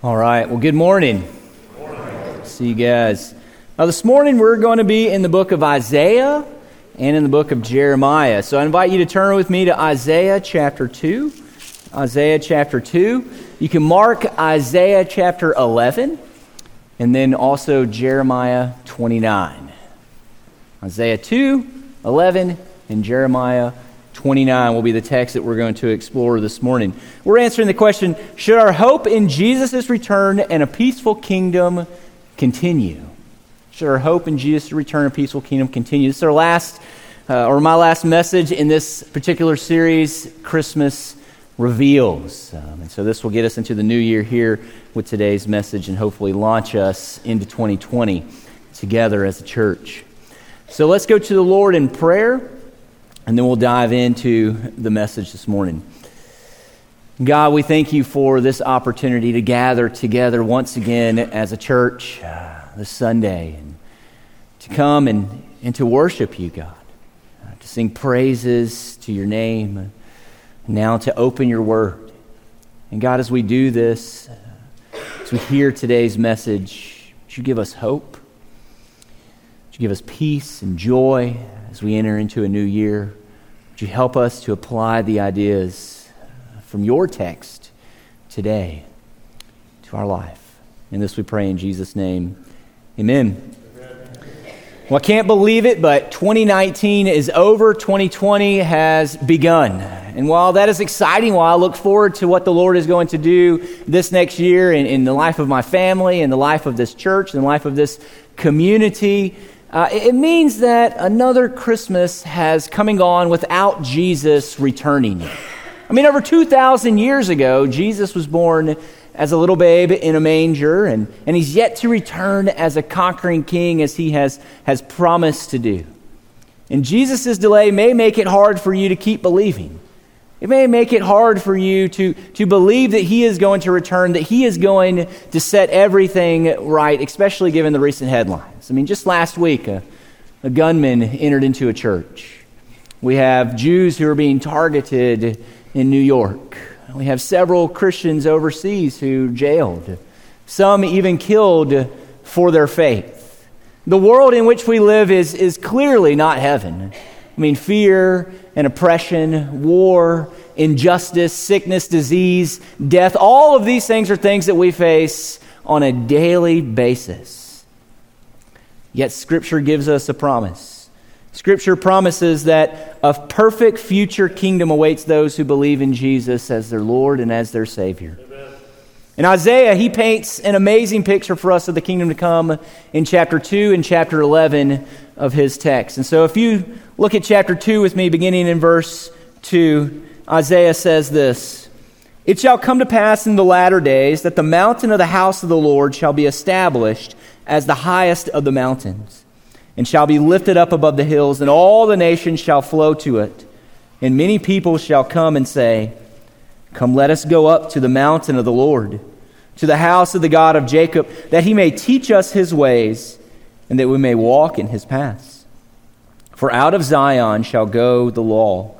All right. Well, good morning. See you guys. Now, this morning we're going to be in the book of Isaiah and in the book of Jeremiah. So I invite you to turn with me to Isaiah chapter 2. Isaiah chapter 2. You can mark Isaiah chapter 11 and then also Jeremiah 29. Isaiah 2, 11, and Jeremiah 29 will be the text that we're going to explore this morning. We're answering the question Should our hope in Jesus' return and a peaceful kingdom continue? Should our hope in Jesus' return and peaceful kingdom continue? This is our last, uh, or my last message in this particular series, Christmas Reveals. Um, and so this will get us into the new year here with today's message and hopefully launch us into 2020 together as a church. So let's go to the Lord in prayer and then we'll dive into the message this morning. God, we thank you for this opportunity to gather together once again as a church uh, this Sunday and to come and, and to worship you, God, uh, to sing praises to your name, and now to open your word. And God, as we do this, uh, as we hear today's message, would you give us hope? Would you give us peace and joy as we enter into a new year? Would you help us to apply the ideas from your text today to our life? In this we pray in Jesus' name. Amen. Well, I can't believe it, but 2019 is over. 2020 has begun. And while that is exciting, while I look forward to what the Lord is going to do this next year in, in the life of my family, in the life of this church, in the life of this community, uh, it means that another Christmas has coming on without Jesus returning. I mean, over 2,000 years ago, Jesus was born as a little babe in a manger, and, and he's yet to return as a conquering king as he has, has promised to do. And Jesus' delay may make it hard for you to keep believing. It may make it hard for you to, to believe that he is going to return, that he is going to set everything right, especially given the recent headlines. I mean, just last week, a, a gunman entered into a church. We have Jews who are being targeted in New York. We have several Christians overseas who jailed, some even killed for their faith. The world in which we live is, is clearly not heaven. I mean, fear and oppression, war, injustice, sickness, disease, death, all of these things are things that we face on a daily basis. Yet Scripture gives us a promise. Scripture promises that a perfect future kingdom awaits those who believe in Jesus as their Lord and as their Savior. In Isaiah, he paints an amazing picture for us of the kingdom to come in chapter 2 and chapter 11 of his text. And so if you look at chapter 2 with me, beginning in verse 2, Isaiah says this It shall come to pass in the latter days that the mountain of the house of the Lord shall be established as the highest of the mountains, and shall be lifted up above the hills, and all the nations shall flow to it. And many people shall come and say, Come, let us go up to the mountain of the Lord, to the house of the God of Jacob, that he may teach us his ways, and that we may walk in his paths. For out of Zion shall go the law,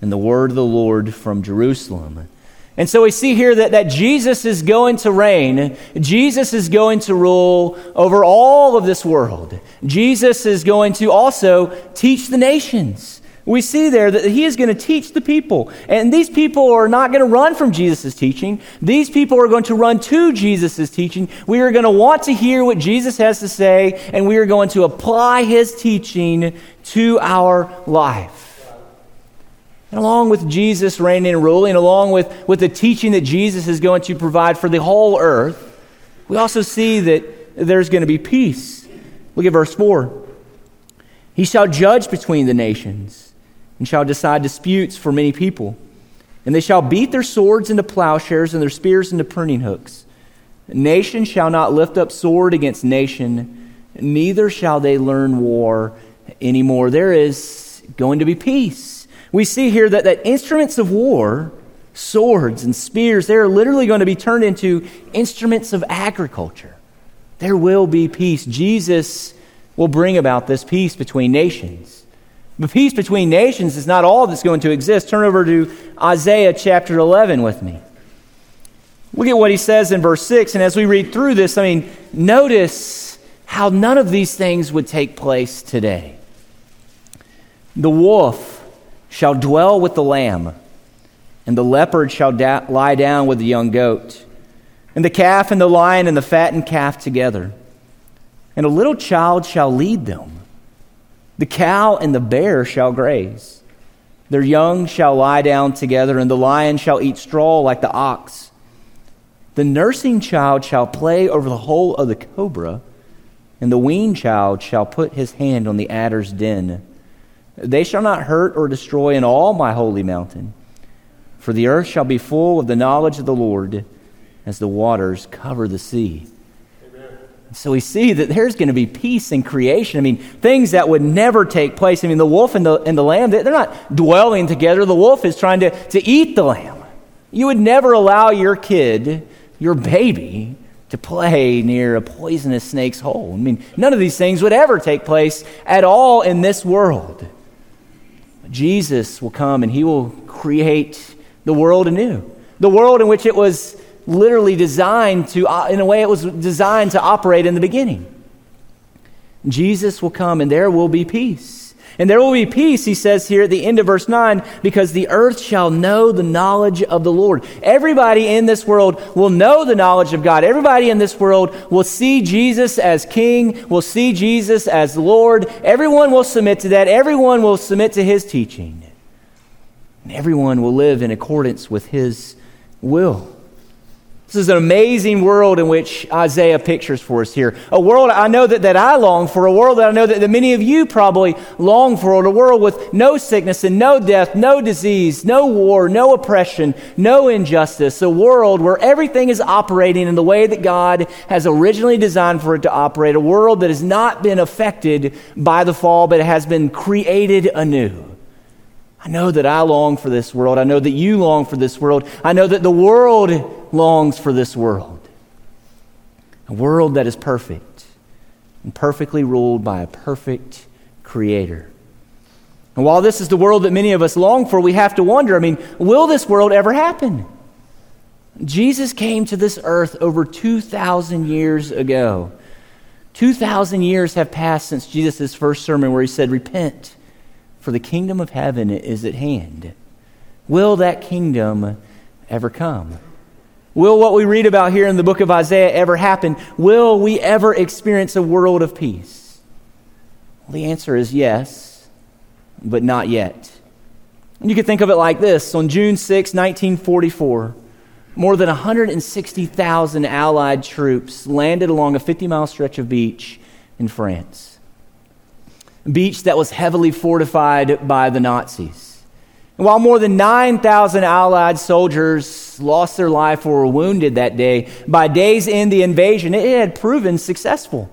and the word of the Lord from Jerusalem. And so we see here that, that Jesus is going to reign. Jesus is going to rule over all of this world. Jesus is going to also teach the nations. We see there that he is going to teach the people. And these people are not going to run from Jesus' teaching. These people are going to run to Jesus' teaching. We are going to want to hear what Jesus has to say, and we are going to apply his teaching to our life. And along with Jesus reigning and ruling, along with, with the teaching that Jesus is going to provide for the whole earth, we also see that there's going to be peace. Look at verse 4. He shall judge between the nations and shall decide disputes for many people. And they shall beat their swords into plowshares and their spears into pruning hooks. Nation shall not lift up sword against nation, neither shall they learn war anymore. There is going to be peace we see here that, that instruments of war, swords and spears, they're literally going to be turned into instruments of agriculture. There will be peace. Jesus will bring about this peace between nations. But peace between nations is not all that's going to exist. Turn over to Isaiah chapter 11 with me. Look at what he says in verse 6. And as we read through this, I mean, notice how none of these things would take place today. The wolf shall dwell with the lamb, and the leopard shall da- lie down with the young goat, and the calf and the lion and the fattened calf together. And a little child shall lead them. The cow and the bear shall graze. Their young shall lie down together, and the lion shall eat straw like the ox. The nursing child shall play over the hole of the cobra, and the weaned child shall put his hand on the adder's den. They shall not hurt or destroy in all my holy mountain, for the earth shall be full of the knowledge of the Lord as the waters cover the sea. So we see that there's going to be peace in creation. I mean, things that would never take place. I mean, the wolf and the, and the lamb, they're not dwelling together. The wolf is trying to, to eat the lamb. You would never allow your kid, your baby, to play near a poisonous snake's hole. I mean, none of these things would ever take place at all in this world. Jesus will come and he will create the world anew. The world in which it was literally designed to, uh, in a way, it was designed to operate in the beginning. Jesus will come and there will be peace. And there will be peace, he says here at the end of verse 9, because the earth shall know the knowledge of the Lord. Everybody in this world will know the knowledge of God. Everybody in this world will see Jesus as King, will see Jesus as Lord. Everyone will submit to that. Everyone will submit to his teaching. And everyone will live in accordance with his will. This is an amazing world in which Isaiah pictures for us here. A world I know that, that I long for, a world that I know that, that many of you probably long for, a world with no sickness and no death, no disease, no war, no oppression, no injustice. A world where everything is operating in the way that God has originally designed for it to operate. A world that has not been affected by the fall, but has been created anew. I know that I long for this world. I know that you long for this world. I know that the world longs for this world a world that is perfect and perfectly ruled by a perfect creator. And while this is the world that many of us long for, we have to wonder I mean, will this world ever happen? Jesus came to this earth over 2,000 years ago. 2,000 years have passed since Jesus' first sermon where he said, Repent, for the kingdom of heaven is at hand. Will that kingdom ever come? Will what we read about here in the book of Isaiah ever happen? Will we ever experience a world of peace? Well, the answer is yes, but not yet. And you can think of it like this on June 6, 1944, more than 160,000 Allied troops landed along a 50 mile stretch of beach in France. Beach that was heavily fortified by the Nazis. And while more than 9,000 Allied soldiers lost their life or were wounded that day, by day's end, the invasion, it had proven successful.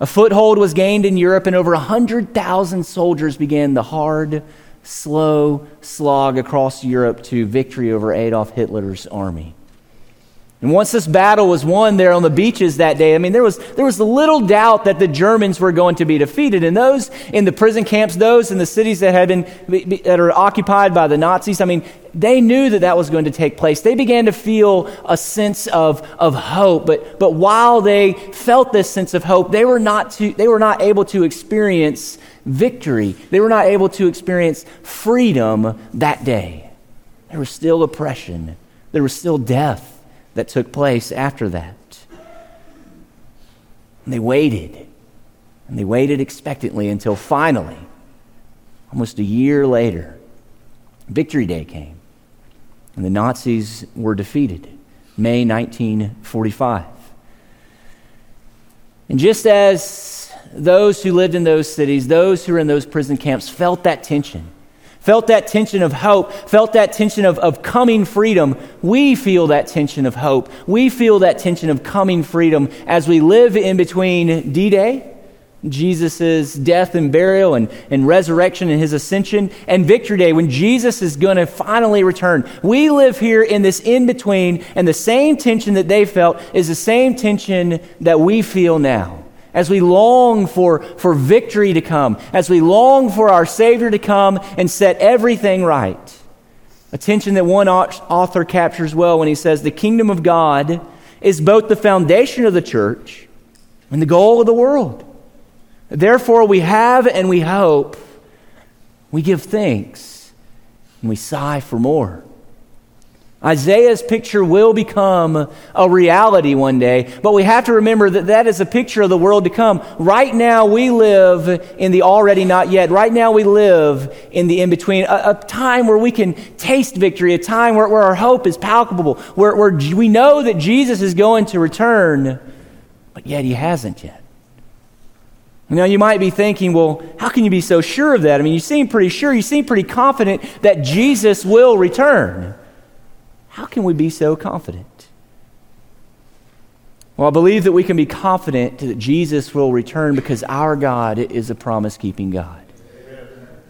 A foothold was gained in Europe, and over 100,000 soldiers began the hard, slow slog across Europe to victory over Adolf Hitler's army. And once this battle was won there on the beaches that day, I mean, there was, there was little doubt that the Germans were going to be defeated. And those in the prison camps, those in the cities that had been, that are occupied by the Nazis, I mean, they knew that that was going to take place. They began to feel a sense of, of hope. But, but while they felt this sense of hope, they were, not to, they were not able to experience victory. They were not able to experience freedom that day. There was still oppression. There was still death that took place after that. And they waited. And they waited expectantly until finally, almost a year later, Victory Day came. And the Nazis were defeated. May 1945. And just as those who lived in those cities, those who were in those prison camps, felt that tension, felt that tension of hope, felt that tension of, of coming freedom. We feel that tension of hope. We feel that tension of coming freedom as we live in between D Day, Jesus' death and burial and, and resurrection and his ascension, and Victory Day when Jesus is going to finally return. We live here in this in between, and the same tension that they felt is the same tension that we feel now as we long for, for victory to come, as we long for our Savior to come and set everything right, A tension that one author captures well when he says the kingdom of God is both the foundation of the church and the goal of the world. Therefore, we have and we hope, we give thanks, and we sigh for more. Isaiah's picture will become a reality one day, but we have to remember that that is a picture of the world to come. Right now, we live in the already not yet. Right now, we live in the in between, a, a, time where we can taste victory, a time where, where our hope is palpable, where, where we know that Jesus is going to return, but yet he hasn't yet. Now, you might be thinking, well, how can you be so sure of that? I mean, you seem pretty sure, you seem pretty confident that Jesus will return. How can we be so confident? Well, I believe that we can be confident that Jesus will return because our God is a promise keeping God.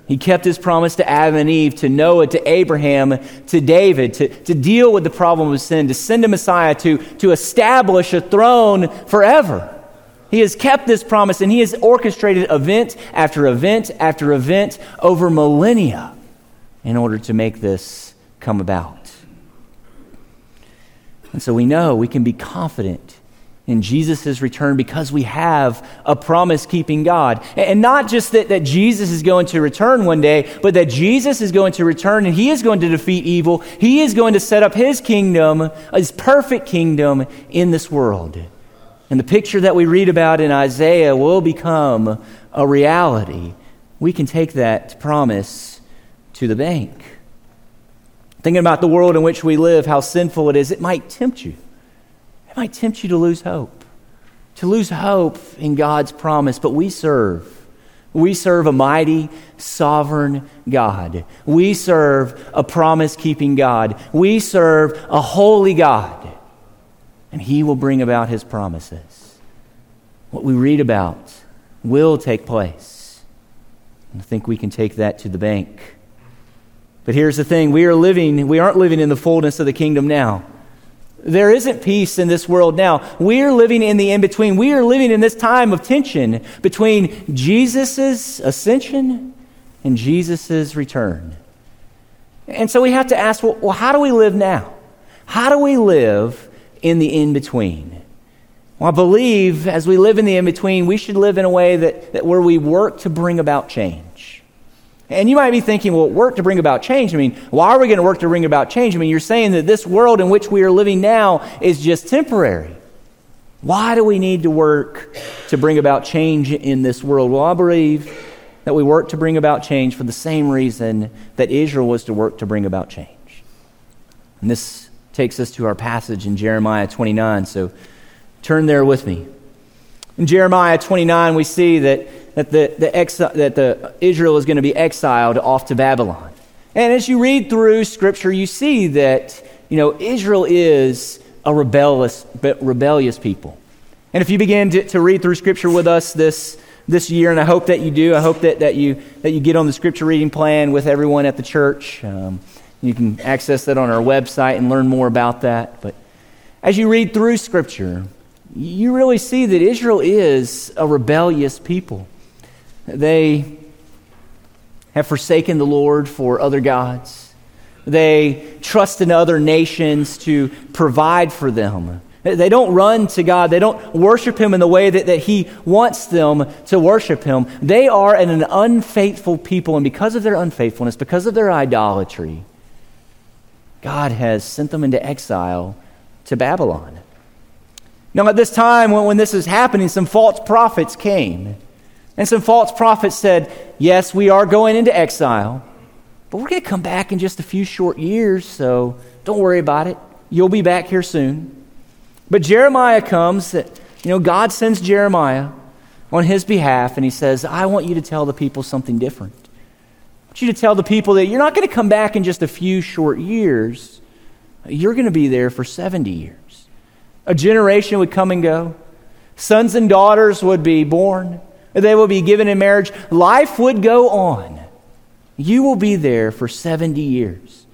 He kept his promise to Adam and Eve, to Noah, to Abraham, to David, to, to deal with the problem of sin, to send a Messiah, to, to establish a throne forever. He has kept this promise and he has orchestrated event after event after event over millennia in order to make this come about. And so we know we can be confident in Jesus' return because we have a promise keeping God. And not just that, that Jesus is going to return one day, but that Jesus is going to return and he is going to defeat evil. He is going to set up his kingdom, his perfect kingdom in this world. And the picture that we read about in Isaiah will become a reality. We can take that promise to the bank. Thinking about the world in which we live, how sinful it is, it might tempt you. It might tempt you to lose hope, to lose hope in God's promise. But we serve. We serve a mighty, sovereign God. We serve a promise keeping God. We serve a holy God. And He will bring about His promises. What we read about will take place. I think we can take that to the bank. But here's the thing we are living, we aren't living in the fullness of the kingdom now. There isn't peace in this world now. We are living in the in between. We are living in this time of tension between Jesus' ascension and Jesus' return. And so we have to ask well, well, how do we live now? How do we live in the in between? Well, I believe as we live in the in between, we should live in a way that, that where we work to bring about change. And you might be thinking, well, work to bring about change. I mean, why are we going to work to bring about change? I mean, you're saying that this world in which we are living now is just temporary. Why do we need to work to bring about change in this world? Well, I believe that we work to bring about change for the same reason that Israel was to work to bring about change. And this takes us to our passage in Jeremiah 29. So turn there with me. In Jeremiah 29, we see that that, the, the exi- that the Israel is going to be exiled off to Babylon. And as you read through Scripture, you see that you know Israel is a rebellious, rebellious people. And if you begin to, to read through Scripture with us this this year, and I hope that you do. I hope that, that you that you get on the Scripture reading plan with everyone at the church. Um, you can access that on our website and learn more about that. But as you read through Scripture, you really see that Israel is a rebellious people. They have forsaken the Lord for other gods. They trust in other nations to provide for them. They don't run to God. They don't worship Him in the way that, that He wants them to worship Him. They are an unfaithful people, and because of their unfaithfulness, because of their idolatry, God has sent them into exile to Babylon. Now, at this time, when, when this is happening, some false prophets came. And some false prophets said, Yes, we are going into exile, but we're going to come back in just a few short years, so don't worry about it. You'll be back here soon. But Jeremiah comes, that, you know, God sends Jeremiah on his behalf, and he says, I want you to tell the people something different. I want you to tell the people that you're not going to come back in just a few short years, you're going to be there for 70 years. A generation would come and go, sons and daughters would be born. They will be given in marriage. Life would go on. You will be there for 70 years.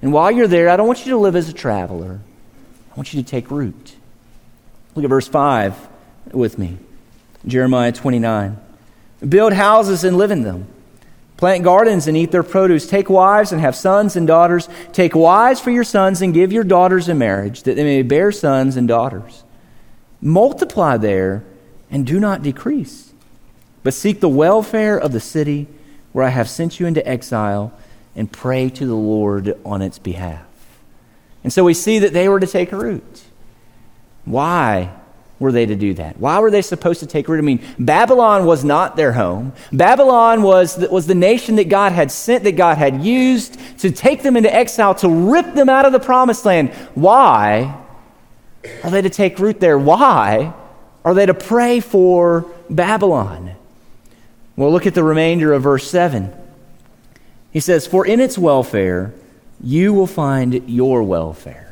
And while you're there, I don't want you to live as a traveler. I want you to take root. Look at verse 5 with me Jeremiah 29. Build houses and live in them. Plant gardens and eat their produce. Take wives and have sons and daughters. Take wives for your sons and give your daughters in marriage, that they may bear sons and daughters. Multiply there and do not decrease, but seek the welfare of the city where I have sent you into exile and pray to the Lord on its behalf. And so we see that they were to take root. Why? Were they to do that? Why were they supposed to take root? I mean, Babylon was not their home. Babylon was the, was the nation that God had sent, that God had used to take them into exile, to rip them out of the promised land. Why are they to take root there? Why are they to pray for Babylon? Well, look at the remainder of verse 7. He says, For in its welfare you will find your welfare.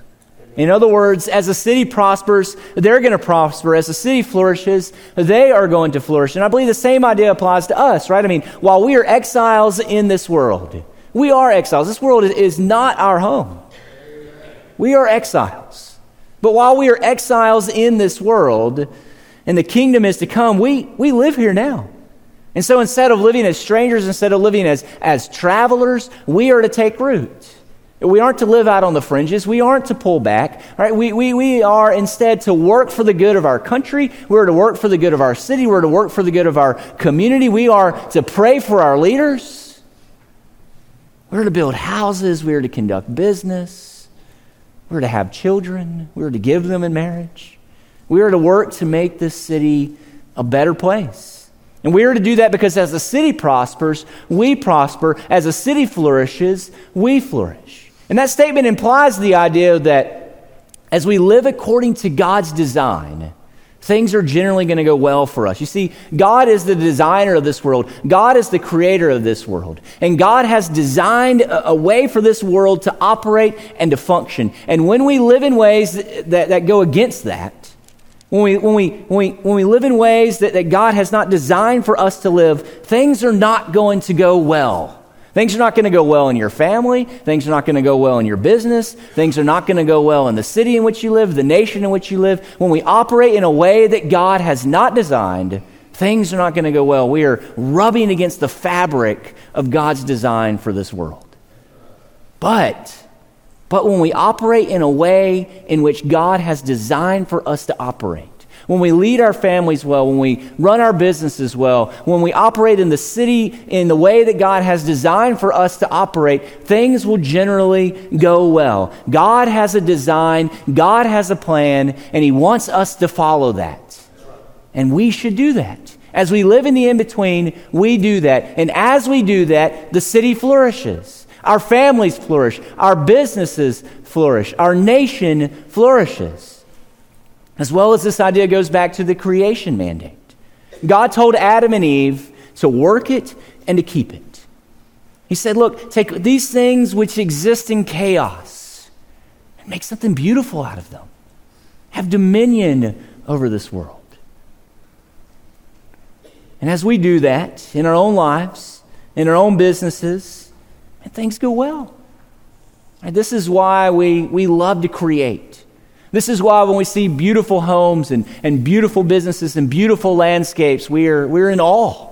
In other words, as a city prospers, they're going to prosper. As a city flourishes, they are going to flourish. And I believe the same idea applies to us, right? I mean, while we are exiles in this world, we are exiles. This world is not our home. We are exiles. But while we are exiles in this world, and the kingdom is to come, we, we live here now. And so instead of living as strangers, instead of living as, as travelers, we are to take root. We aren't to live out on the fringes. We aren't to pull back. Right? We, we, we are instead to work for the good of our country. We're to work for the good of our city. We're to work for the good of our community. We are to pray for our leaders. We're to build houses. We're to conduct business. We're to have children. We're to give them in marriage. We are to work to make this city a better place. And we are to do that because as the city prospers, we prosper. As a city flourishes, we flourish. And that statement implies the idea that as we live according to God's design, things are generally going to go well for us. You see, God is the designer of this world, God is the creator of this world. And God has designed a, a way for this world to operate and to function. And when we live in ways that, that, that go against that, when we, when, we, when, we, when we live in ways that, that God has not designed for us to live, things are not going to go well. Things are not going to go well in your family. Things are not going to go well in your business. Things are not going to go well in the city in which you live, the nation in which you live. When we operate in a way that God has not designed, things are not going to go well. We are rubbing against the fabric of God's design for this world. But, but when we operate in a way in which God has designed for us to operate, when we lead our families well, when we run our businesses well, when we operate in the city in the way that God has designed for us to operate, things will generally go well. God has a design, God has a plan, and He wants us to follow that. And we should do that. As we live in the in between, we do that. And as we do that, the city flourishes. Our families flourish. Our businesses flourish. Our nation flourishes. As well as this idea goes back to the creation mandate. God told Adam and Eve to work it and to keep it. He said, Look, take these things which exist in chaos and make something beautiful out of them. Have dominion over this world. And as we do that in our own lives, in our own businesses, and things go well. And this is why we, we love to create. This is why when we see beautiful homes and, and beautiful businesses and beautiful landscapes, we are, we're in awe.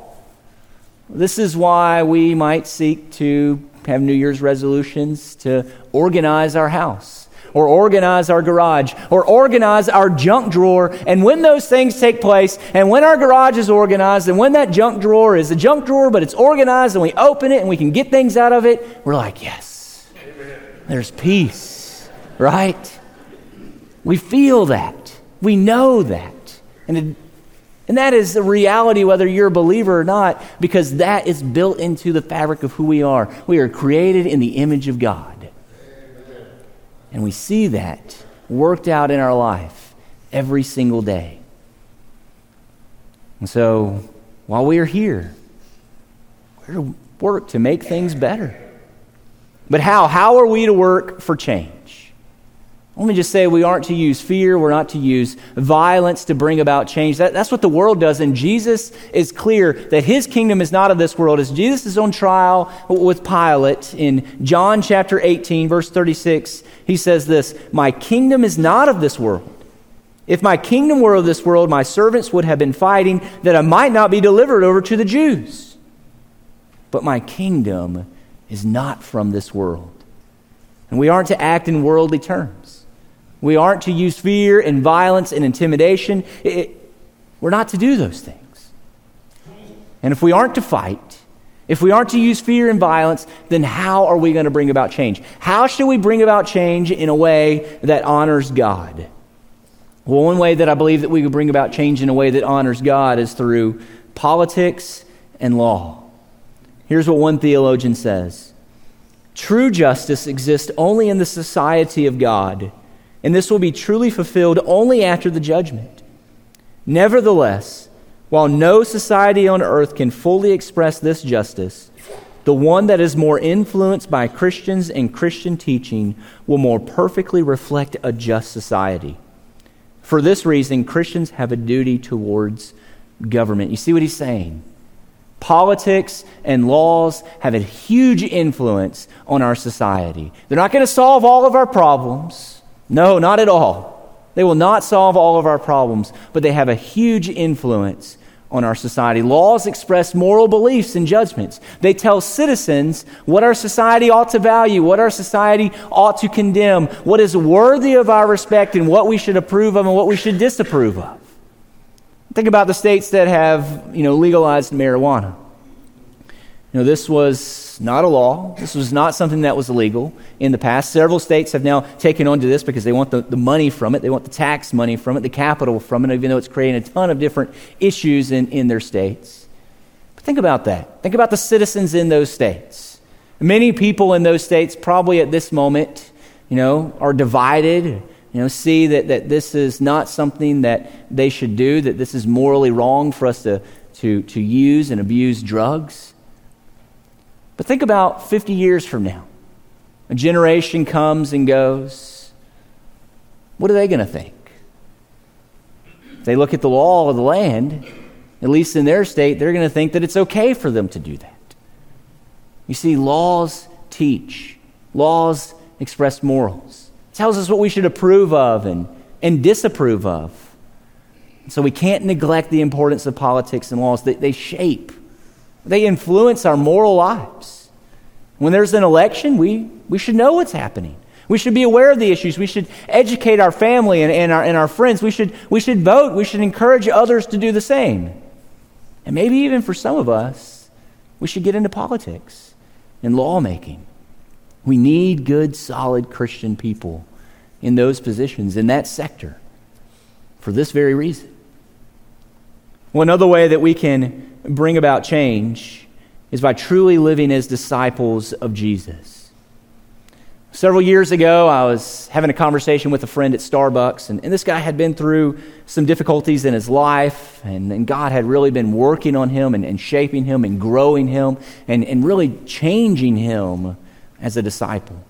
This is why we might seek to have New Year's resolutions to organize our house or organize our garage or organize our junk drawer. And when those things take place, and when our garage is organized, and when that junk drawer is a junk drawer, but it's organized, and we open it and we can get things out of it, we're like, yes, there's peace, right? We feel that. We know that. And, it, and that is the reality whether you're a believer or not, because that is built into the fabric of who we are. We are created in the image of God. And we see that worked out in our life every single day. And so, while we are here, we're to work to make things better. But how? How are we to work for change? Let me just say we aren't to use fear, we're not to use violence to bring about change. That, that's what the world does, and Jesus is clear that his kingdom is not of this world. As Jesus is on trial with Pilate in John chapter 18, verse 36, he says this My kingdom is not of this world. If my kingdom were of this world, my servants would have been fighting that I might not be delivered over to the Jews. but my kingdom is not from this world. And we aren't to act in worldly terms. We aren't to use fear and violence and intimidation. It, we're not to do those things. And if we aren't to fight, if we aren't to use fear and violence, then how are we going to bring about change? How should we bring about change in a way that honors God? Well, one way that I believe that we could bring about change in a way that honors God is through politics and law. Here's what one theologian says True justice exists only in the society of God, and this will be truly fulfilled only after the judgment. Nevertheless, while no society on earth can fully express this justice, the one that is more influenced by Christians and Christian teaching will more perfectly reflect a just society. For this reason, Christians have a duty towards government. You see what he's saying? Politics and laws have a huge influence on our society. They're not going to solve all of our problems. No, not at all. They will not solve all of our problems, but they have a huge influence on our society. Laws express moral beliefs and judgments. They tell citizens what our society ought to value, what our society ought to condemn, what is worthy of our respect, and what we should approve of and what we should disapprove of. Think about the states that have, you know, legalized marijuana. You know, this was not a law. This was not something that was illegal in the past. Several states have now taken on to this because they want the, the money from it. They want the tax money from it, the capital from it, even though it's creating a ton of different issues in, in their states. But think about that. Think about the citizens in those states. Many people in those states probably at this moment, you know, are divided, you know, see that, that this is not something that they should do, that this is morally wrong for us to, to, to use and abuse drugs. But think about 50 years from now. A generation comes and goes. What are they going to think? If they look at the law of the land, at least in their state, they're going to think that it's okay for them to do that. You see, laws teach, laws express morals. It tells us what we should approve of and, and disapprove of. So we can't neglect the importance of politics and laws. They, they shape they influence our moral lives. When there's an election, we, we should know what's happening. We should be aware of the issues. We should educate our family and, and, our, and our friends. We should, we should vote. We should encourage others to do the same. And maybe even for some of us, we should get into politics and lawmaking. We need good, solid Christian people in those positions, in that sector, for this very reason. One other way that we can bring about change is by truly living as disciples of Jesus. Several years ago, I was having a conversation with a friend at Starbucks, and, and this guy had been through some difficulties in his life, and, and God had really been working on him and, and shaping him and growing him and, and really changing him as a disciple.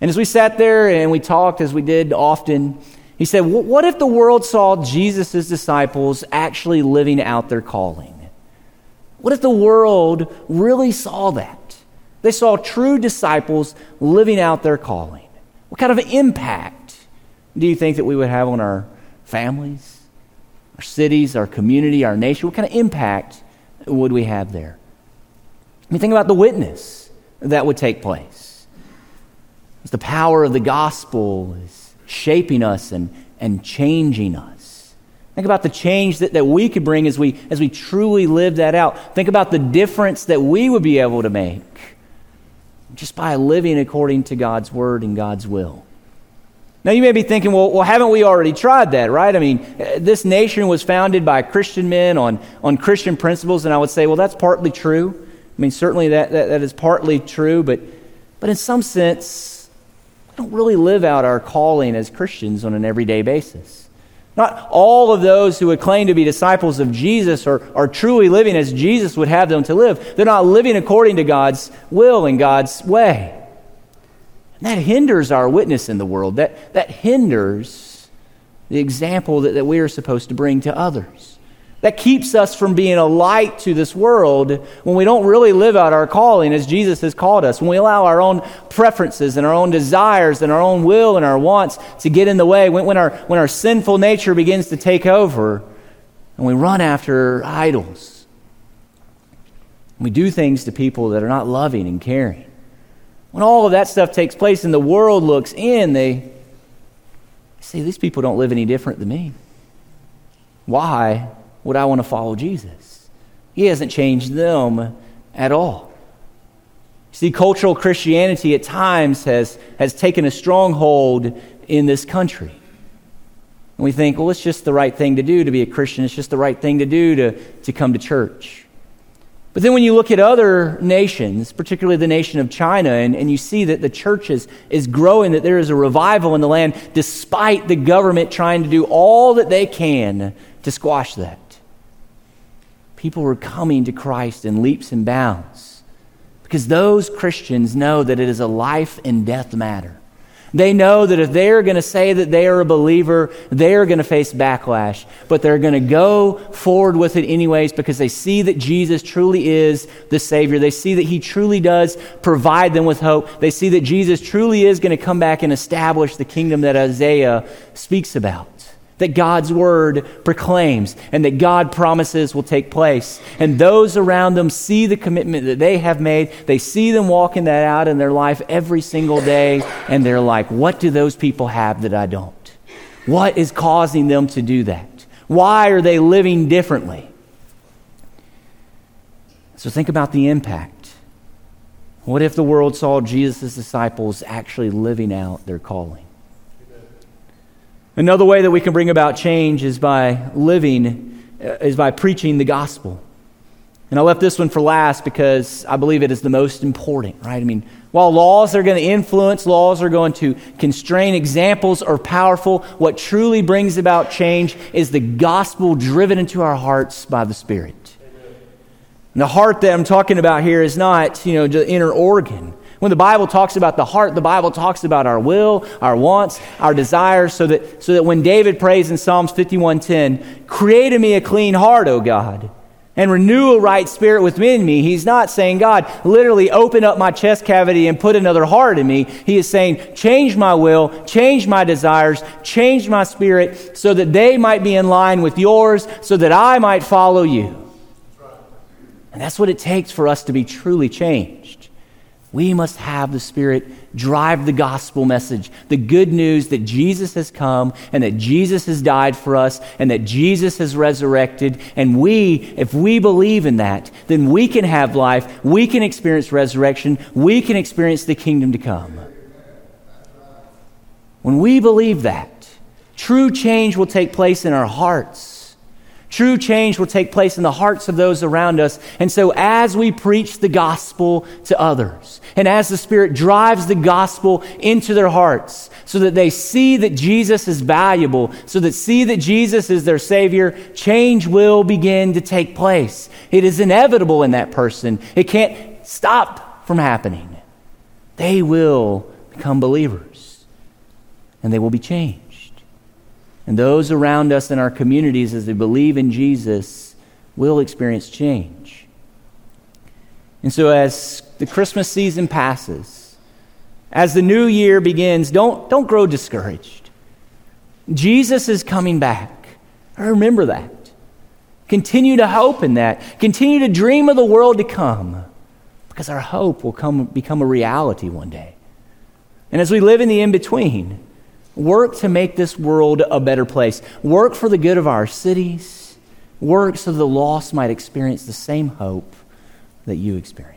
And as we sat there and we talked, as we did often, he said, What if the world saw Jesus' disciples actually living out their calling? What if the world really saw that? They saw true disciples living out their calling. What kind of impact do you think that we would have on our families, our cities, our community, our nation? What kind of impact would we have there? I mean, think about the witness that would take place. As the power of the gospel is shaping us and, and changing us. Think about the change that, that we could bring as we, as we truly live that out. Think about the difference that we would be able to make just by living according to God's word and God's will. Now, you may be thinking, well, well, haven't we already tried that, right? I mean, uh, this nation was founded by Christian men on, on Christian principles, and I would say, well, that's partly true. I mean, certainly that, that, that is partly true, but, but in some sense, we don't really live out our calling as Christians on an everyday basis. Not all of those who would claim to be disciples of Jesus are, are truly living as Jesus would have them to live. They're not living according to God's will and God's way. And that hinders our witness in the world. That, that hinders the example that, that we are supposed to bring to others. That keeps us from being a light to this world when we don't really live out our calling as Jesus has called us. When we allow our own preferences and our own desires and our own will and our wants to get in the way. When, when, our, when our sinful nature begins to take over and we run after idols. We do things to people that are not loving and caring. When all of that stuff takes place and the world looks in, they see these people don't live any different than me. Why would I want to follow Jesus? He hasn't changed them at all. See, cultural Christianity at times has, has taken a stronghold in this country. And we think, well, it's just the right thing to do to be a Christian. It's just the right thing to do to, to come to church. But then when you look at other nations, particularly the nation of China, and, and you see that the church is, is growing, that there is a revival in the land, despite the government trying to do all that they can to squash that. People were coming to Christ in leaps and bounds. Because those Christians know that it is a life and death matter. They know that if they're going to say that they are a believer, they're going to face backlash. But they're going to go forward with it anyways because they see that Jesus truly is the Savior. They see that He truly does provide them with hope. They see that Jesus truly is going to come back and establish the kingdom that Isaiah speaks about that God's word proclaims and that God promises will take place. And those around them see the commitment that they have made. They see them walking that out in their life every single day. And they're like, what do those people have that I don't? What is causing them to do that? Why are they living differently? So think about the impact. What if the world saw Jesus' disciples actually living out their calling? Another way that we can bring about change is by living, uh, is by preaching the gospel. And I left this one for last because I believe it is the most important, right? I mean, while laws are going to influence, laws are going to constrain, examples are powerful. What truly brings about change is the gospel driven into our hearts by the Spirit. And the heart that I'm talking about here is not, you know, the inner organ. When the Bible talks about the heart, the Bible talks about our will, our wants, our desires, so that, so that when David prays in Psalms 51.10, create in me a clean heart, O God, and renew a right spirit within me, he's not saying, God, literally open up my chest cavity and put another heart in me. He is saying, change my will, change my desires, change my spirit, so that they might be in line with yours, so that I might follow you. And that's what it takes for us to be truly changed. We must have the Spirit drive the gospel message, the good news that Jesus has come and that Jesus has died for us and that Jesus has resurrected. And we, if we believe in that, then we can have life, we can experience resurrection, we can experience the kingdom to come. When we believe that, true change will take place in our hearts. True change will take place in the hearts of those around us. And so, as we preach the gospel to others, and as the Spirit drives the gospel into their hearts, so that they see that Jesus is valuable, so that see that Jesus is their Savior, change will begin to take place. It is inevitable in that person, it can't stop from happening. They will become believers, and they will be changed. And those around us in our communities, as they believe in Jesus, will experience change. And so, as the Christmas season passes, as the new year begins, don't, don't grow discouraged. Jesus is coming back. Remember that. Continue to hope in that. Continue to dream of the world to come because our hope will come, become a reality one day. And as we live in the in between, Work to make this world a better place. Work for the good of our cities. Work so the lost might experience the same hope that you experience.